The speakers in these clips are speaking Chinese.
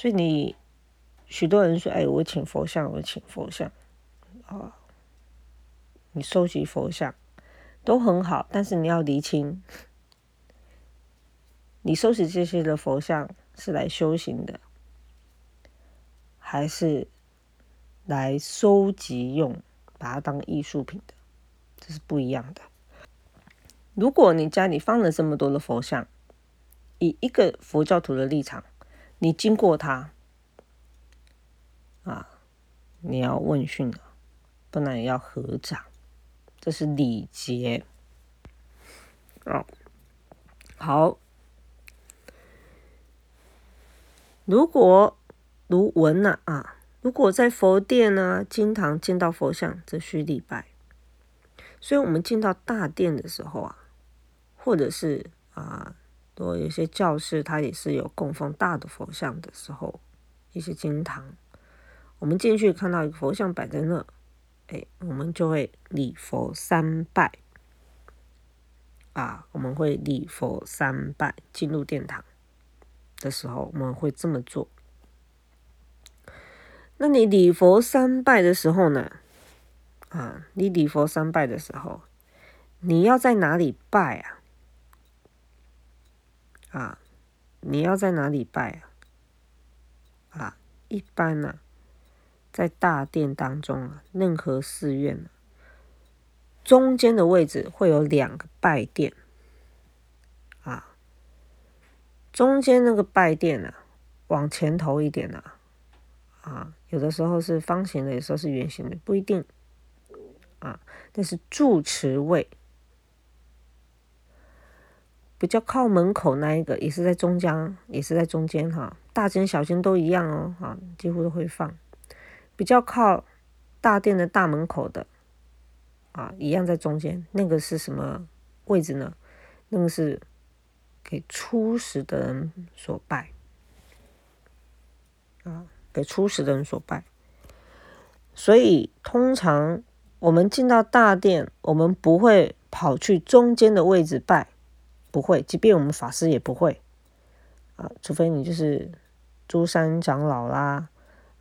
所以你许多人说：“哎，我请佛像，我请佛像。”啊，你收集佛像都很好，但是你要厘清，你收集这些的佛像是来修行的，还是来收集用，把它当艺术品的，这是不一样的。如果你家里放了这么多的佛像，以一个佛教徒的立场，你经过它，啊，你要问讯了，不然也要合掌，这是礼节。哦，好。如果如闻呐啊，如果在佛殿呢、经常见到佛像，则需礼拜。所以，我们进到大殿的时候啊。或者是啊，多有些教室，它也是有供奉大的佛像的时候，一些经堂，我们进去看到一个佛像摆在那，哎，我们就会礼佛三拜，啊，我们会礼佛三拜，进入殿堂的时候，我们会这么做。那你礼佛三拜的时候呢？啊，你礼佛三拜的时候，你要在哪里拜啊？啊，你要在哪里拜啊？啊，一般呢，在大殿当中啊，任何寺院中间的位置会有两个拜殿。啊，中间那个拜殿啊，往前头一点啊，啊，有的时候是方形的，有时候是圆形的，不一定。啊，但是住持位。比较靠门口那一个，也是在中间，也是在中间哈，大间小间都一样哦，哈，几乎都会放。比较靠大殿的大门口的，啊，一样在中间。那个是什么位置呢？那个是给初始的人所拜，啊，给初始的人所拜。所以通常我们进到大殿，我们不会跑去中间的位置拜。不会，即便我们法师也不会啊，除非你就是诸山长老啦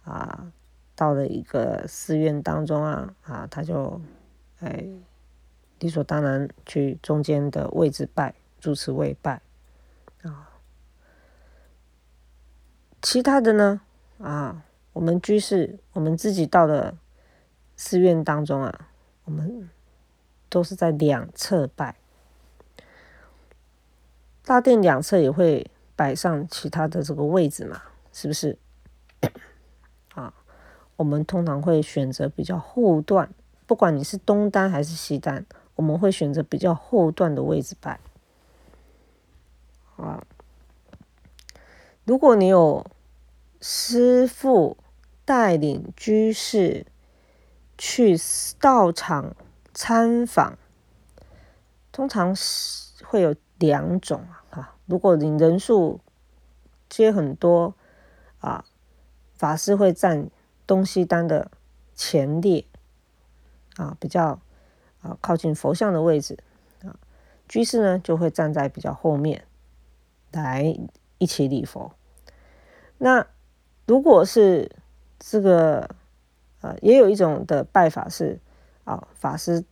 啊，到了一个寺院当中啊啊，他就哎理所当然去中间的位置拜，主持位拜啊。其他的呢啊，我们居士我们自己到了寺院当中啊，我们都是在两侧拜。大殿两侧也会摆上其他的这个位置嘛，是不是？啊，我们通常会选择比较后段，不管你是东单还是西单，我们会选择比较后段的位置摆。啊，如果你有师傅带领居士去道场参访，通常是会有两种啊。如果你人数接很多啊，法师会占东西单的前列啊，比较啊靠近佛像的位置啊，居士呢就会站在比较后面来一起礼佛。那如果是这个呃，也有一种的拜法是啊，法师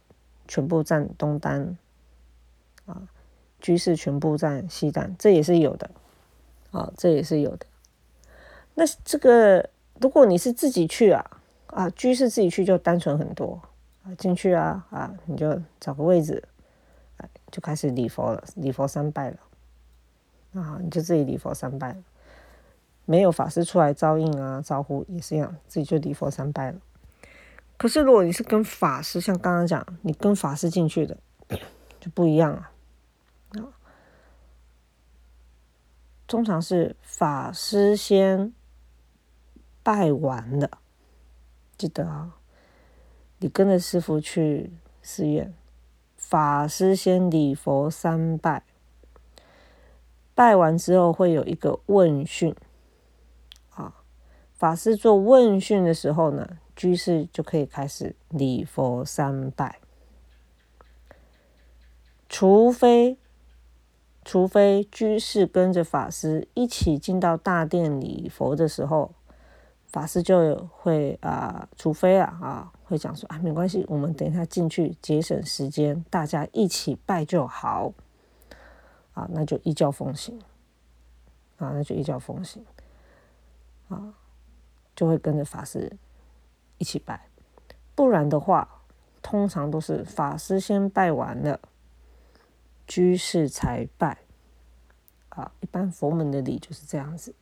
全部占东单。居士全部占西单，这也是有的，啊，这也是有的。那这个，如果你是自己去啊，啊，居士自己去就单纯很多啊，进去啊，啊，你就找个位置，哎，就开始礼佛了，礼佛三拜了，啊，你就自己礼佛三拜了，没有法师出来招应啊，招呼也是一样，自己就礼佛三拜了。可是如果你是跟法师，像刚刚讲，你跟法师进去的，就不一样了。通常是法师先拜完的，记得啊，你跟着师傅去寺院，法师先礼佛三拜，拜完之后会有一个问讯，啊，法师做问讯的时候呢，居士就可以开始礼佛三拜，除非。除非居士跟着法师一起进到大殿礼佛的时候，法师就会啊，除非啊啊，会讲说啊，没关系，我们等一下进去节省时间，大家一起拜就好。啊，那就依教奉行。啊，那就依教奉行。啊，就会跟着法师一起拜。不然的话，通常都是法师先拜完了，居士才拜。啊，一般佛门的礼就是这样子。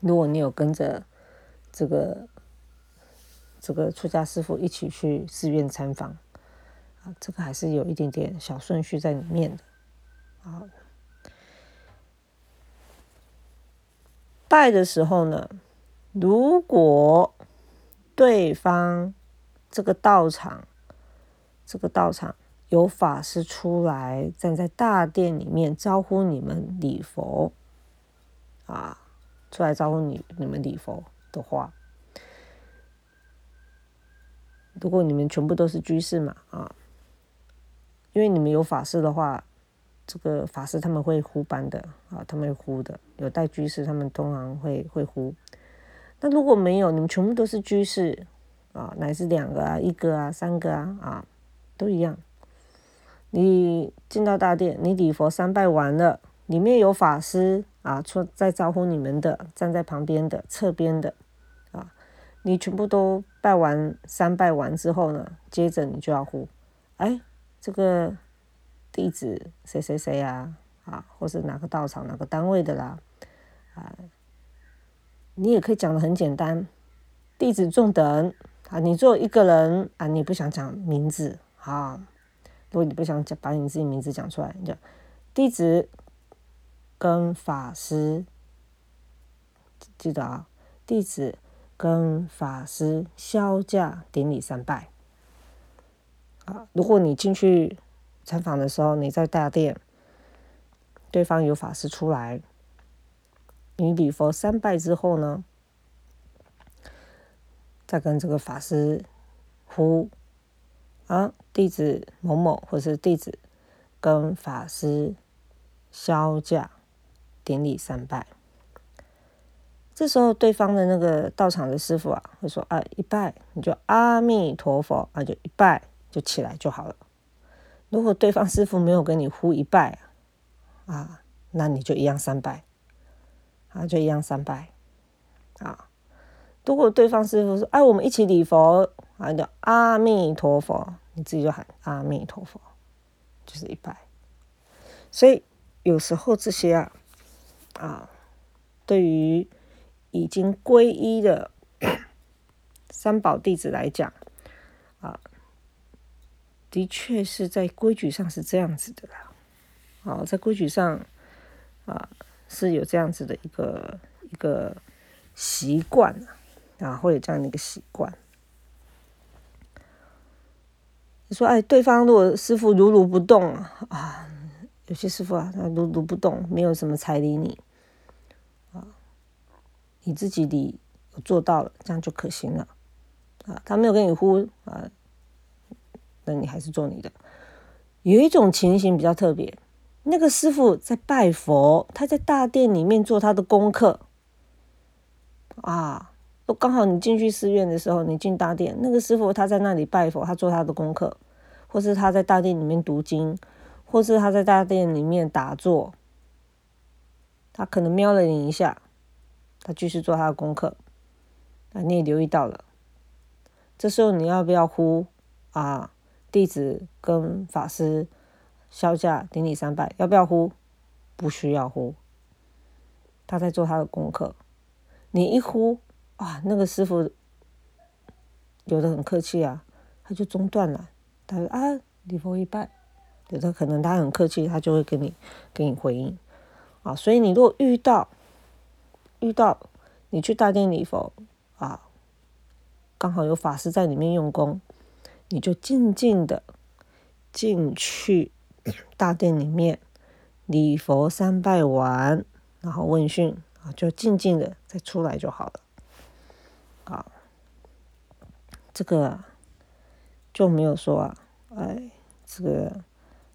如果你有跟着这个这个出家师傅一起去寺院参访，啊，这个还是有一点点小顺序在里面的。啊，拜的时候呢，如果对方这个道场，这个道场有法师出来站在大殿里面招呼你们礼佛，啊，出来招呼你你们礼佛的话，如果你们全部都是居士嘛，啊，因为你们有法师的话。这个法师他们会呼班的啊，他们会呼的。有带居士，他们通常会会呼。那如果没有，你们全部都是居士啊，乃是两个啊、一个啊、三个啊啊，都一样。你进到大殿，你礼佛三拜完了，里面有法师啊，出在招呼你们的，站在旁边的、侧边的啊，你全部都拜完三拜完之后呢，接着你就要呼，哎，这个。弟子谁谁谁呀？啊，或是哪个道场、哪个单位的啦？啊，你也可以讲的很简单，弟子众等啊，你做一个人啊，你不想讲名字啊？如果你不想讲把你自己名字讲出来，你就地址跟法师，记得啊，地址跟法师销价顶礼三拜啊。如果你进去。参访的时候，你在大殿，对方有法师出来，你礼佛三拜之后呢，再跟这个法师呼啊，弟子某某，或是弟子跟法师销价典礼三拜。这时候，对方的那个道场的师傅啊，会说啊，一拜你就阿弥陀佛啊，就一拜就起来就好了。如果对方师傅没有跟你呼一拜啊，那你就一样三拜，啊，就一样三拜，啊。如果对方师傅说：“哎，我们一起礼佛，啊，叫阿弥陀佛，你自己就喊阿弥陀佛，就是一拜。”所以有时候这些啊，啊，对于已经皈依的 三宝弟子来讲，啊。的确是在规矩上是这样子的啦，好，在规矩上啊是有这样子的一个一个习惯啊，会有这样的一个习惯。你说，哎，对方如果师傅如如不动啊，有些师傅啊，他如如不动，没有什么才理你啊，你自己理做到了，这样就可行了啊，他没有跟你呼啊。那你还是做你的。有一种情形比较特别，那个师傅在拜佛，他在大殿里面做他的功课。啊，刚好你进去寺院的时候，你进大殿，那个师傅他在那里拜佛，他做他的功课，或是他在大殿里面读经，或是他在大殿里面打坐，他可能瞄了你一下，他继续做他的功课。啊，你也留意到了，这时候你要不要呼啊？弟子跟法师销价顶礼三拜，要不要呼？不需要呼。他在做他的功课。你一呼，啊，那个师傅有的很客气啊，他就中断了。他说啊，礼佛一拜。有的可能他很客气，他就会给你给你回应。啊，所以你如果遇到遇到你去大殿礼佛啊，刚好有法师在里面用功。你就静静的进去大殿里面礼佛三拜完，然后问讯啊，就静静的再出来就好了。啊，这个啊就没有说啊，哎，这个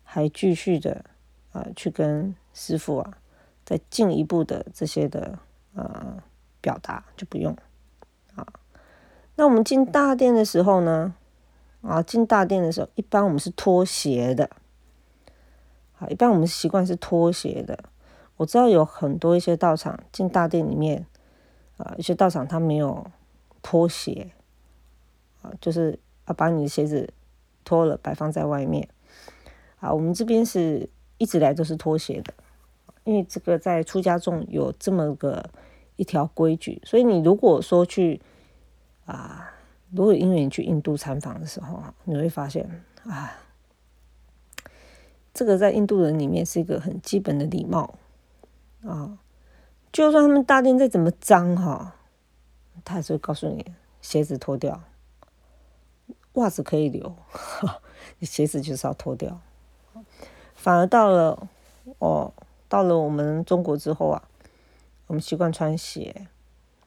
还继续的啊去跟师傅啊再进一步的这些的呃表达就不用啊。那我们进大殿的时候呢，啊进大殿的时候，一般我们是脱鞋的，啊，一般我们习惯是脱鞋的。我知道有很多一些道场进大殿里面啊，一些道场他没有脱鞋啊，就是啊把你的鞋子脱了摆放在外面。啊，我们这边是一直来都是脱鞋的，因为这个在出家众有这么个一条规矩，所以你如果说去啊，如果因为你去印度参访的时候啊，你会发现啊，这个在印度人里面是一个很基本的礼貌。啊，就算他们大殿再怎么脏哈，他还是会告诉你鞋子脱掉，袜子可以留，你 鞋子就是要脱掉。反而到了哦，到了我们中国之后啊，我们习惯穿鞋，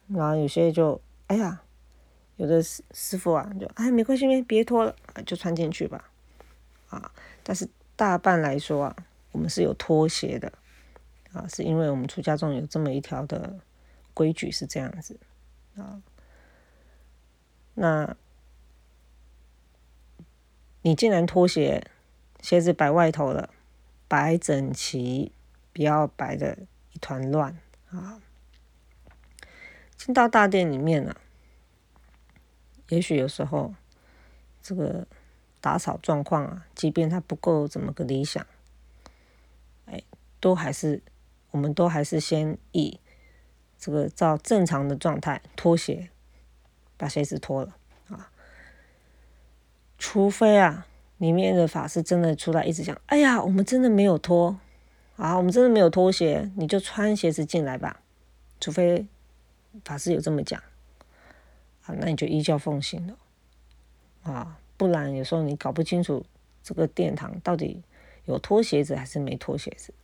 然后有些就哎呀，有的师师傅啊就哎没关系，没别脱了，就穿进去吧。啊，但是大半来说啊，我们是有拖鞋的。啊，是因为我们出家中有这么一条的规矩是这样子啊。那你竟然拖鞋，鞋子摆外头了，摆整齐，不要摆的一团乱啊。进到大殿里面呢，也许有时候这个打扫状况啊，即便它不够怎么个理想，哎，都还是。我们都还是先以这个照正常的状态脱鞋，把鞋子脱了。除非啊，里面的法师真的出来一直讲：“哎呀，我们真的没有脱啊，我们真的没有脱鞋，你就穿鞋子进来吧。”除非法师有这么讲啊，那你就依教奉行了啊。不然有时候你搞不清楚这个殿堂到底有脱鞋子还是没脱鞋子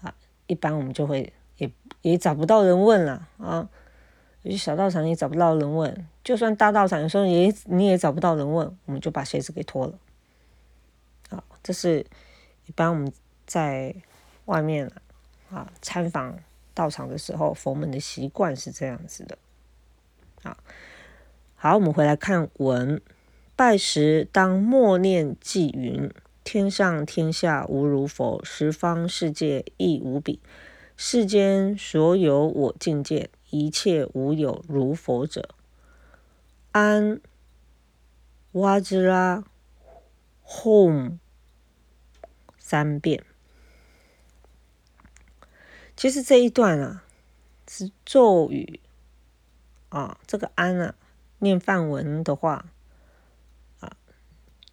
啊。一般我们就会也也找不到人问了啊，有些小道场也找不到人问，就算大道场有时候也你也找不到人问，我们就把鞋子给脱了。啊，这是一般我们在外面啊参访道场的时候，佛门的习惯是这样子的。啊，好，我们回来看文，拜时当默念偈云。天上天下无如佛，十方世界亦无比。世间所有我境界，一切无有如佛者。安哇兹拉吽三遍。其实这一段啊，是咒语啊。这个安啊，念梵文的话啊，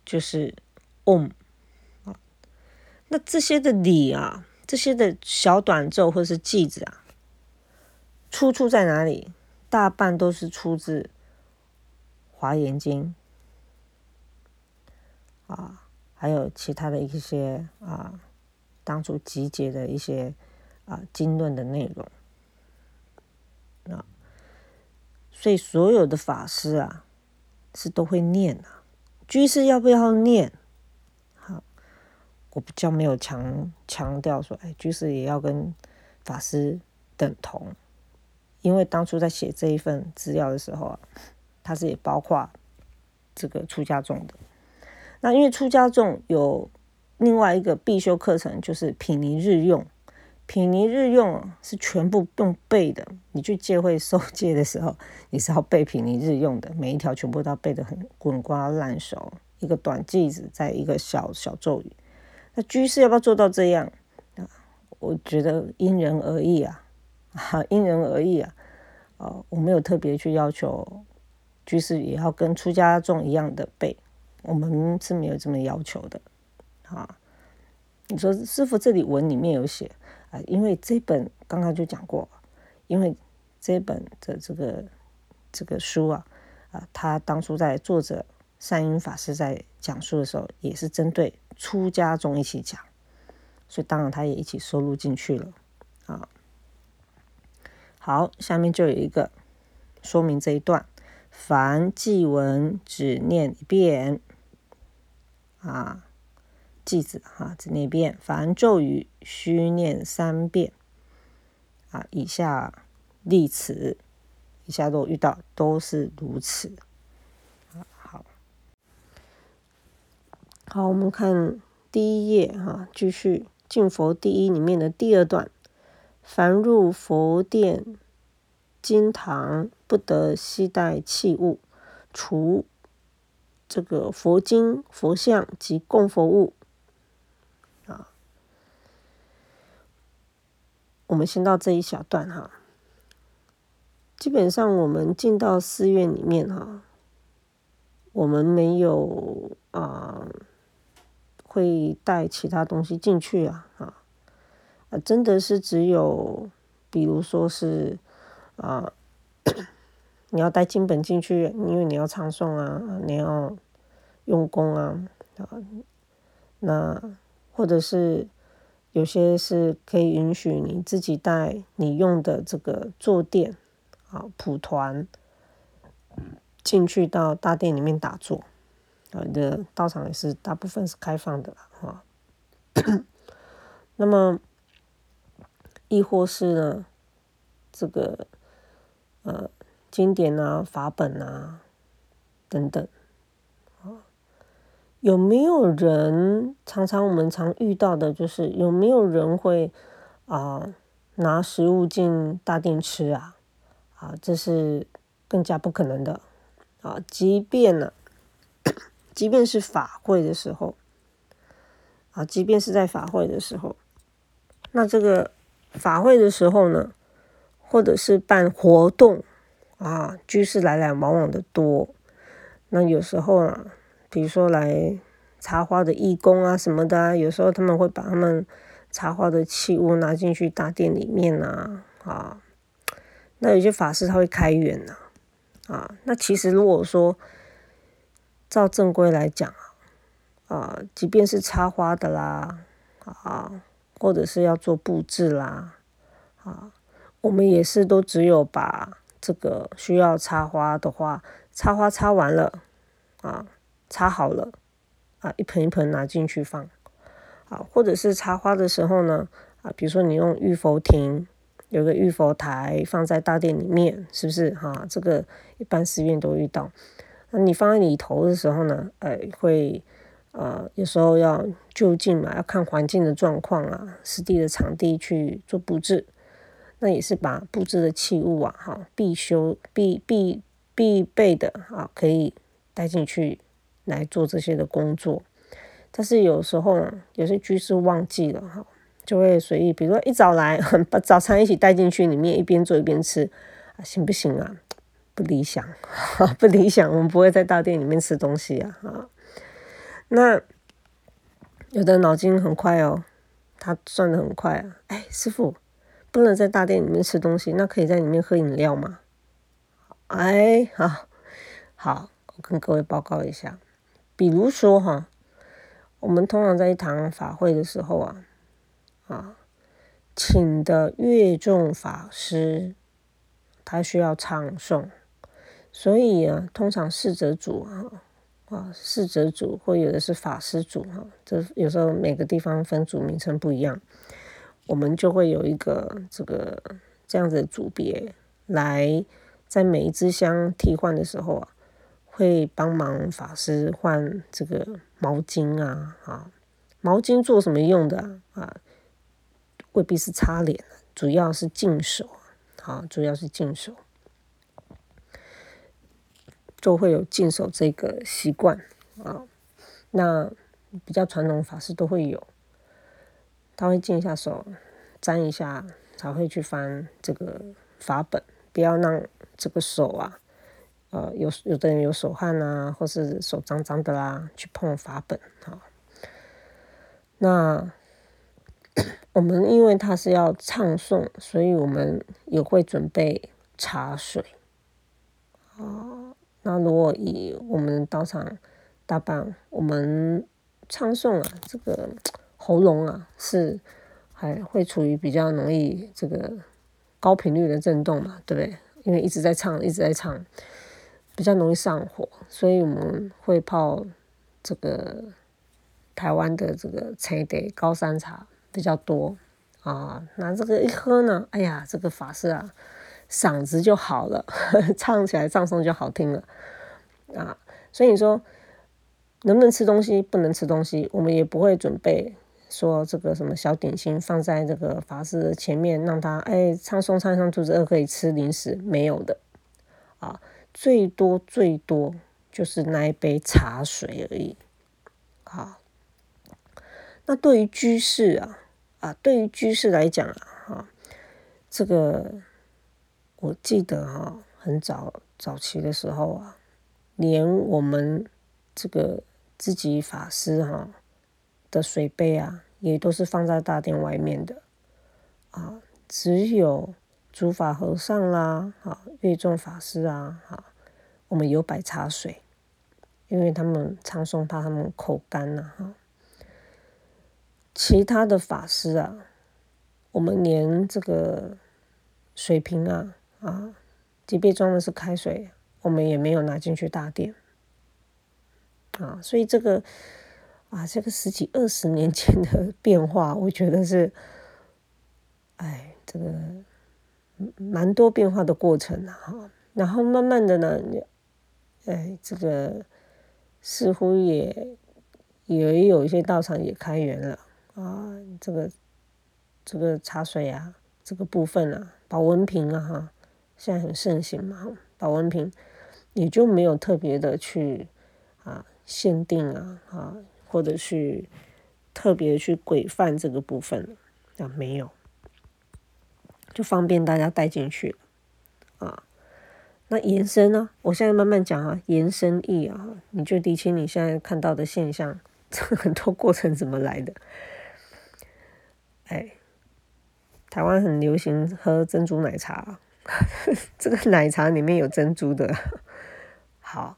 就是嗡。那这些的理啊，这些的小短咒或是句子啊，出处在哪里？大半都是出自《华严经》啊，还有其他的一些啊，当初集结的一些啊经论的内容啊，所以所有的法师啊，是都会念啊。居士要不要念？我比较没有强强调说，哎，居士也要跟法师等同，因为当初在写这一份资料的时候啊，他是也包括这个出家众的。那因为出家众有另外一个必修课程，就是品尼日用。品尼日用是全部用背的，你去戒会受戒的时候，你是要背品尼日用的，每一条全部都要背得很滚瓜烂熟，一个短句子，在一个小小咒语。那居士要不要做到这样啊？我觉得因人而异啊，啊，因人而异啊。哦，我没有特别去要求居士也要跟出家众一样的背，我们是没有这么要求的。啊，你说师傅这里文里面有写啊，因为这本刚刚就讲过，因为这本的这个这个书啊，啊，他当初在作者善因法师在讲述的时候，也是针对。出家中一起讲，所以当然他也一起收录进去了啊。好，下面就有一个说明这一段：凡记文只念一遍啊，记子哈，只念一遍。凡咒语须念三遍。啊，以下例词，以下都遇到都是如此。好，好，我们看第一页哈，继续敬佛第一里面的第二段。凡入佛殿、经堂，不得携带器物，除这个佛经、佛像及供佛物。啊，我们先到这一小段哈。基本上，我们进到寺院里面哈，我们没有啊，会带其他东西进去啊，啊。啊，真的是只有，比如说是，啊，你要带经本进去，因为你要唱诵啊，你要用功啊，啊，那或者是有些是可以允许你自己带你用的这个坐垫啊，蒲团进去到大殿里面打坐，啊，的道场也是大部分是开放的了，哈，那么。亦或是呢，这个呃经典啊、法本啊等等，啊，有没有人常常我们常遇到的，就是有没有人会啊拿食物进大殿吃啊？啊，这是更加不可能的啊！即便呢，即便是法会的时候，啊，即便是在法会的时候，那这个。法会的时候呢，或者是办活动啊，居士来来往往的多。那有时候啊，比如说来插花的义工啊什么的啊，有时候他们会把他们插花的器物拿进去大殿里面啊啊。那有些法师他会开源呐啊。那其实如果说照正规来讲啊啊，即便是插花的啦啊。或者是要做布置啦，啊，我们也是都只有把这个需要插花的话，插花插完了，啊，插好了，啊，一盆一盆拿进去放，啊，或者是插花的时候呢，啊，比如说你用玉佛亭，有个玉佛台放在大殿里面，是不是哈？这个一般寺院都遇到，那你放在里头的时候呢，呃，会。呃，有时候要就近嘛，要看环境的状况啊，实地的场地去做布置，那也是把布置的器物啊，哈，必修必必必备的啊，可以带进去来做这些的工作。但是有时候呢，有些居士忘记了哈，就会随意，比如说一早来 把早餐一起带进去里面，一边做一边吃，啊，行不行啊？不理想，不理想，我们不会在大殿里面吃东西啊，啊。那有的脑筋很快哦，他算的很快啊。哎，师傅，不能在大殿里面吃东西，那可以在里面喝饮料吗？哎，好，好，我跟各位报告一下。比如说哈，我们通常在一堂法会的时候啊，啊，请的乐众法师，他需要唱诵，所以啊，通常侍者主啊。啊，侍者组或有的是法师组哈，这有时候每个地方分组名称不一样，我们就会有一个这个这样子的组别来，在每一支香替换的时候啊，会帮忙法师换这个毛巾啊，啊，毛巾做什么用的啊？未必是擦脸，主要是净手，好，主要是净手。就会有净手这个习惯啊，那比较传统法师都会有，他会净一下手，沾一下，才会去翻这个法本，不要让这个手啊，呃，有有的人有手汗啊，或是手脏脏的啦，去碰法本啊。那 我们因为他是要唱诵，所以我们也会准备茶水啊。那如果以我们道场大半，我们唱诵啊，这个 喉咙啊是还会处于比较容易这个高频率的震动嘛，对不对？因为一直在唱，一直在唱，比较容易上火，所以我们会泡这个台湾的这个茶得高山茶比较多啊。那这个一喝呢，哎呀，这个法师啊，嗓子就好了，唱起来唱诵就好听了啊。所以你说能不能吃东西？不能吃东西，我们也不会准备说这个什么小点心放在这个法师前面，让他哎唱诵唱唱肚子饿可以吃零食，没有的啊。最多最多就是那一杯茶水而已，啊。那对于居士啊，啊，对于居士来讲啊，哈，这个我记得哈，很早早期的时候啊，连我们这个自己法师哈的水杯啊，也都是放在大殿外面的，啊，只有主法和尚啦，哈，乐众法师啊，哈。我们有摆茶水，因为他们唱诵怕他们口干呐哈。其他的法师啊，我们连这个水瓶啊啊，即便装的是开水，我们也没有拿进去大殿啊。所以这个啊，这个十几二十年前的 变化，我觉得是，哎，这个蛮多变化的过程啊哈。然后慢慢的呢。哎，这个似乎也也有一些道场也开源了啊，这个这个茶水啊，这个部分啊，保温瓶啊，哈，现在很盛行嘛，保温瓶也就没有特别的去啊限定啊啊，或者去特别去规范这个部分了啊，没有，就方便大家带进去啊。那延伸呢？我现在慢慢讲啊，延伸意啊，你就理清你现在看到的现象，这很多过程怎么来的？哎，台湾很流行喝珍珠奶茶，这个奶茶里面有珍珠的。好，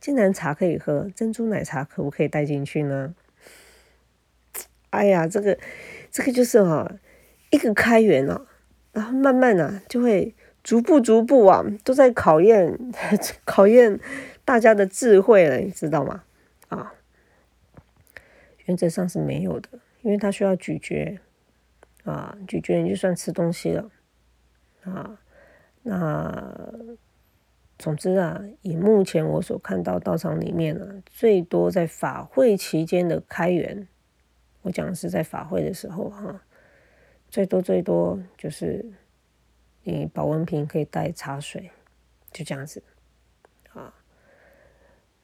既然茶可以喝，珍珠奶茶可不可以带进去呢？哎呀，这个这个就是哈，一个开源哦，然后慢慢啊就会。逐步逐步啊，都在考验 考验大家的智慧了，你知道吗？啊，原则上是没有的，因为它需要咀嚼啊，咀嚼你就算吃东西了啊。那总之啊，以目前我所看到道场里面呢，最多在法会期间的开源，我讲的是在法会的时候哈，最多最多就是。你保温瓶可以带茶水，就这样子，啊，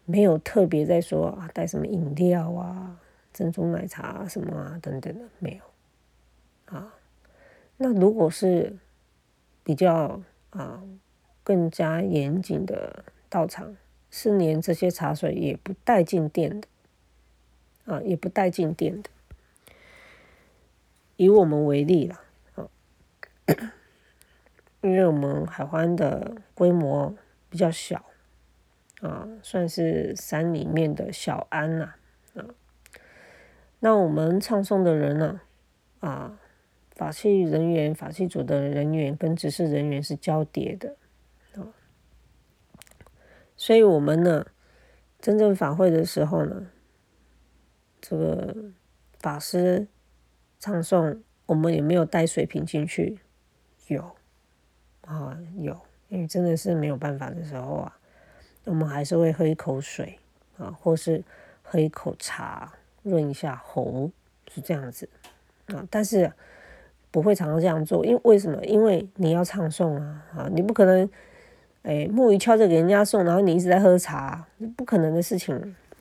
没有特别在说啊带什么饮料啊、珍珠奶茶什么啊等等的，没有，啊，那如果是比较啊更加严谨的道场，是连这些茶水也不带进店的，啊，也不带进店的，以我们为例了，啊。因为我们海湾的规模比较小，啊，算是山里面的小安呐，啊，那我们唱诵的人呢，啊，法器人员、法器组的人员跟执事人员是交叠的，啊，所以我们呢，真正法会的时候呢，这个法师唱诵，我们也没有带水瓶进去，有。啊，有，因为真的是没有办法的时候啊，我们还是会喝一口水啊，或是喝一口茶润一下喉，是这样子啊。但是不会常常这样做，因为为什么？因为你要唱诵啊，啊，你不可能哎木鱼敲着给人家送，然后你一直在喝茶，不可能的事情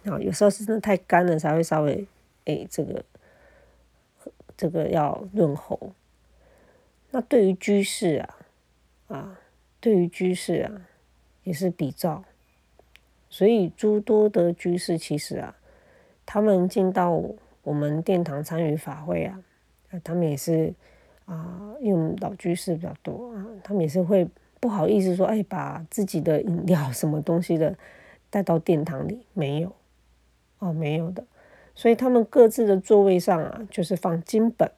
啊。有时候是真的太干了，才会稍微哎这个这个要润喉。那对于居士啊。啊，对于居士啊，也是比照，所以诸多的居士其实啊，他们进到我们殿堂参与法会啊，他们也是啊，因为老居士比较多啊，他们也是会不好意思说，哎，把自己的饮料什么东西的带到殿堂里，没有，哦，没有的，所以他们各自的座位上啊，就是放经本，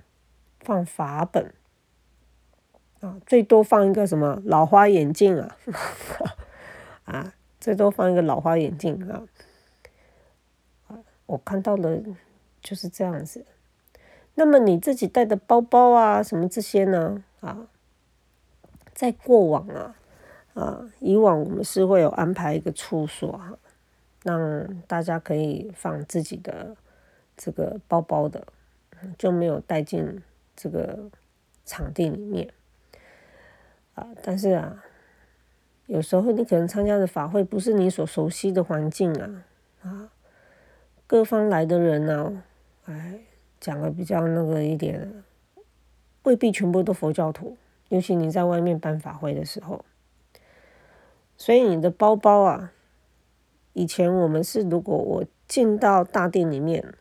放法本。啊，最多放一个什么老花眼镜啊，啊，最多放一个老花眼镜啊，啊，我看到的就是这样子。那么你自己带的包包啊，什么这些呢？啊，在过往啊，啊，以往我们是会有安排一个处所哈，让大家可以放自己的这个包包的，就没有带进这个场地里面。啊，但是啊，有时候你可能参加的法会不是你所熟悉的环境啊，啊，各方来的人呢，哎。讲的比较那个一点，未必全部都佛教徒，尤其你在外面办法会的时候，所以你的包包啊，以前我们是如果我进到大殿里面，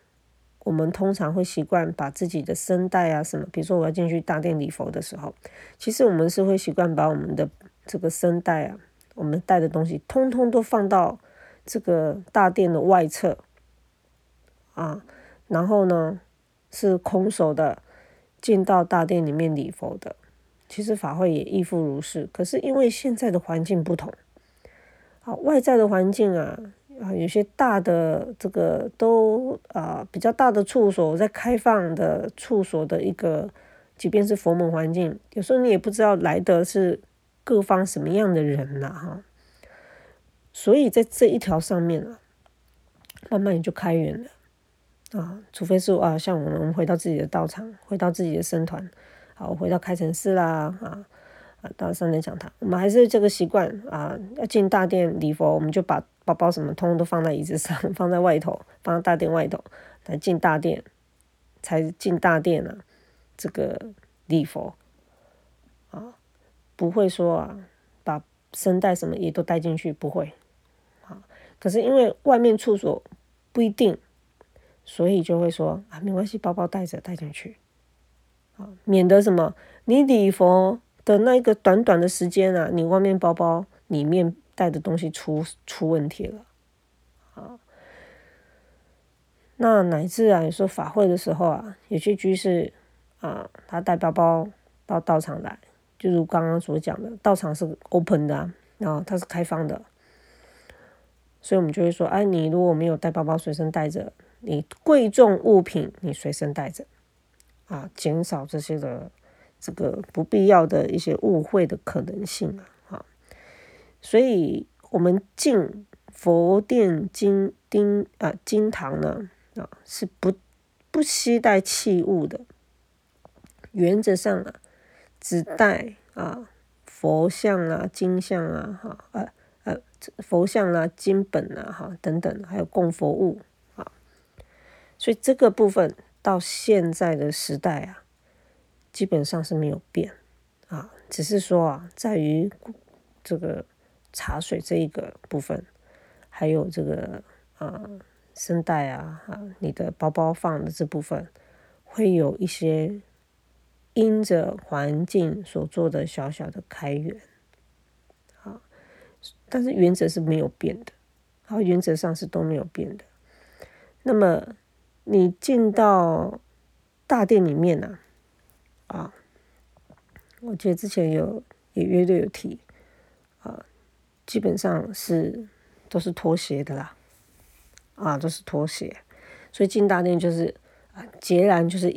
我们通常会习惯把自己的声带啊什么，比如说我要进去大殿礼佛的时候，其实我们是会习惯把我们的这个声带啊，我们带的东西，通通都放到这个大殿的外侧啊，然后呢。是空手的进到大殿里面礼佛的，其实法会也亦复如是。可是因为现在的环境不同，啊，外在的环境啊，啊，有些大的这个都啊比较大的处所，在开放的处所的一个，即便是佛门环境，有时候你也不知道来的是各方什么样的人呐，哈。所以在这一条上面啊，慢慢也就开源了。啊，除非是啊，像我们回到自己的道场，回到自己的僧团，好，回到开城寺啦，啊，到三人讲堂，我们还是这个习惯啊，要进大殿礼佛，我们就把包包什么通通都放在椅子上，放在外头，放在大殿外头，来进大殿，才进大殿啊，这个礼佛，啊，不会说啊，把身带什么也都带进去，不会，啊，可是因为外面处所不一定。所以就会说啊，没关系，包包带着带进去，啊，免得什么，你礼佛的那个短短的时间啊，你外面包包里面带的东西出出问题了，啊，那乃至啊，有时候法会的时候啊，有些居士啊，他带包包到道场来，就如刚刚所讲的，道场是 open 的，然后它是开放的，所以我们就会说，哎，你如果没有带包包随身带着。你贵重物品你随身带着，啊，减少这些的这个不必要的一些误会的可能性啊，所以我们进佛殿金丁啊金堂呢啊是不不携带器物的，原则上啊只带啊佛像啊金像啊哈呃呃佛像啊金本啊哈等等还有供佛物。所以这个部分到现在的时代啊，基本上是没有变啊，只是说啊，在于这个茶水这一个部分，还有这个啊声带啊啊，你的包包放的这部分，会有一些因着环境所做的小小的开源啊，但是原则是没有变的，好，原则上是都没有变的，那么。你进到大殿里面呢，啊，我记得之前有也约队有提，啊，基本上是都是拖鞋的啦，啊，都是拖鞋，所以进大殿就是啊，孑然就是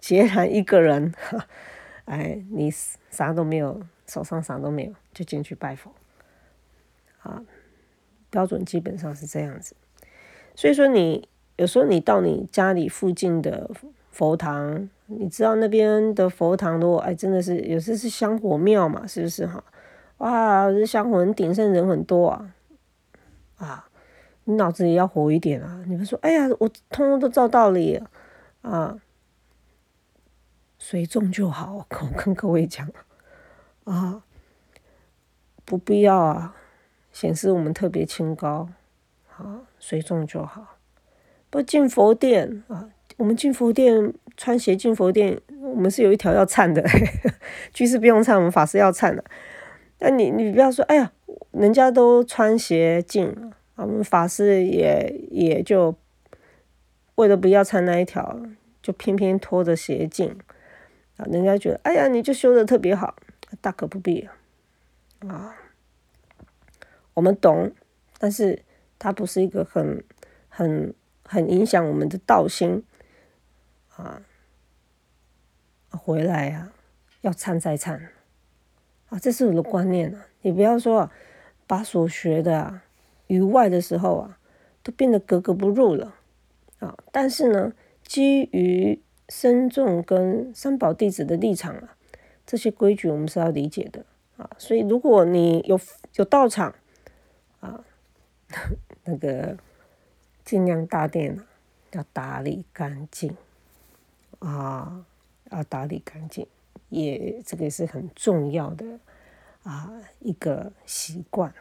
孑 然一个人，哎，你啥都没有，手上啥都没有，就进去拜佛，啊，标准基本上是这样子，所以说你。有时候你到你家里附近的佛堂，你知道那边的佛堂如果哎真的是有时是香火庙嘛，是不是哈？哇，这香火很鼎盛，人很多啊，啊，你脑子也要活一点啊！你们说，哎呀，我通通都照道理啊，随众就好，我跟各位讲啊，不必要啊，显示我们特别清高，啊，随众就好。不进佛殿啊！我们进佛殿穿鞋进佛殿，我们是有一条要忏的。居士不用忏，我们法师要忏的。那你你不要说，哎呀，人家都穿鞋进，我们法师也也就为了不要忏那一条，就偏偏拖着鞋进啊！人家觉得，哎呀，你就修的特别好，大可不必啊！我们懂，但是它不是一个很很。很影响我们的道心啊。回来啊，要参再参啊，这是我的观念啊。你不要说把所学的啊，于外的时候啊，都变得格格不入了啊。但是呢，基于僧众跟三宝弟子的立场啊，这些规矩我们是要理解的啊。所以如果你有有道场啊，那个尽量大殿啊，要打理干净啊。要打理干净，也这个是很重要的啊一个习惯。